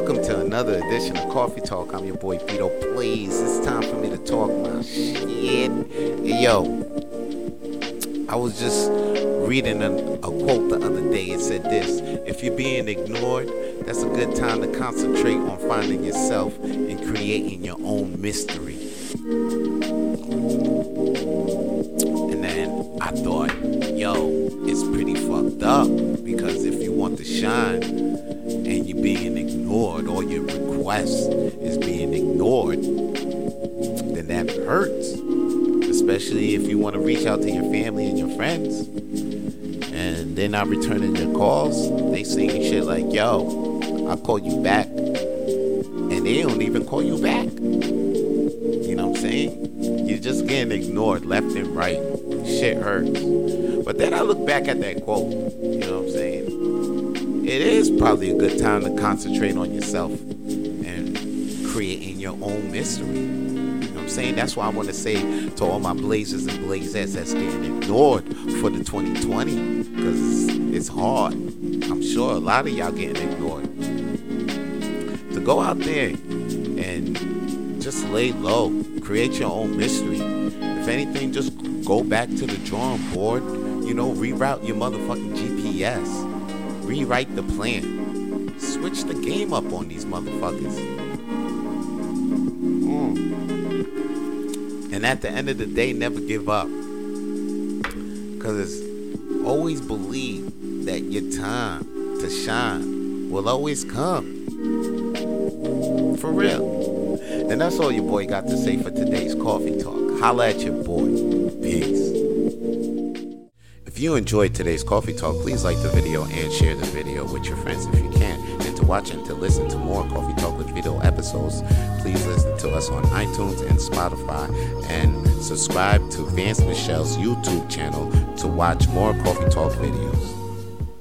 Welcome to another edition of Coffee Talk. I'm your boy Vito. Please, it's time for me to talk my shit. Yo, I was just reading a, a quote the other day. It said this If you're being ignored, that's a good time to concentrate on finding yourself and creating your own mystery. And then I thought, yo, it's pretty fucked up because if want to shine and you're being ignored or your request is being ignored, then that hurts. Especially if you want to reach out to your family and your friends and they're not returning your calls. They saying shit like, yo, I'll call you back. And they don't even call you back. You know what I'm saying? You're just getting ignored left and right. Shit hurts. But then I look back at that quote. You know what I'm saying? It is probably a good time to concentrate on yourself and creating your own mystery. You know what I'm saying? That's why I want to say to all my blazers and blazettes that's getting ignored for the 2020 because it's hard. I'm sure a lot of y'all getting ignored. To go out there and just lay low, create your own mystery. If anything, just go back to the drawing board. You know, reroute your motherfucking GPS, rewrite the plan, switch the game up on these motherfuckers. Mm. And at the end of the day, never give up. Because always believe that your time to shine will always come. For real. And that's all your boy got to say for today's coffee talk. Holla at your boy. Peace. If you enjoyed today's coffee talk, please like the video and share the video with your friends if you can. And to watch and to listen to more Coffee Talk with Vito episodes, please listen to us on iTunes and Spotify and subscribe to Vance Michelle's YouTube channel to watch more Coffee Talk videos.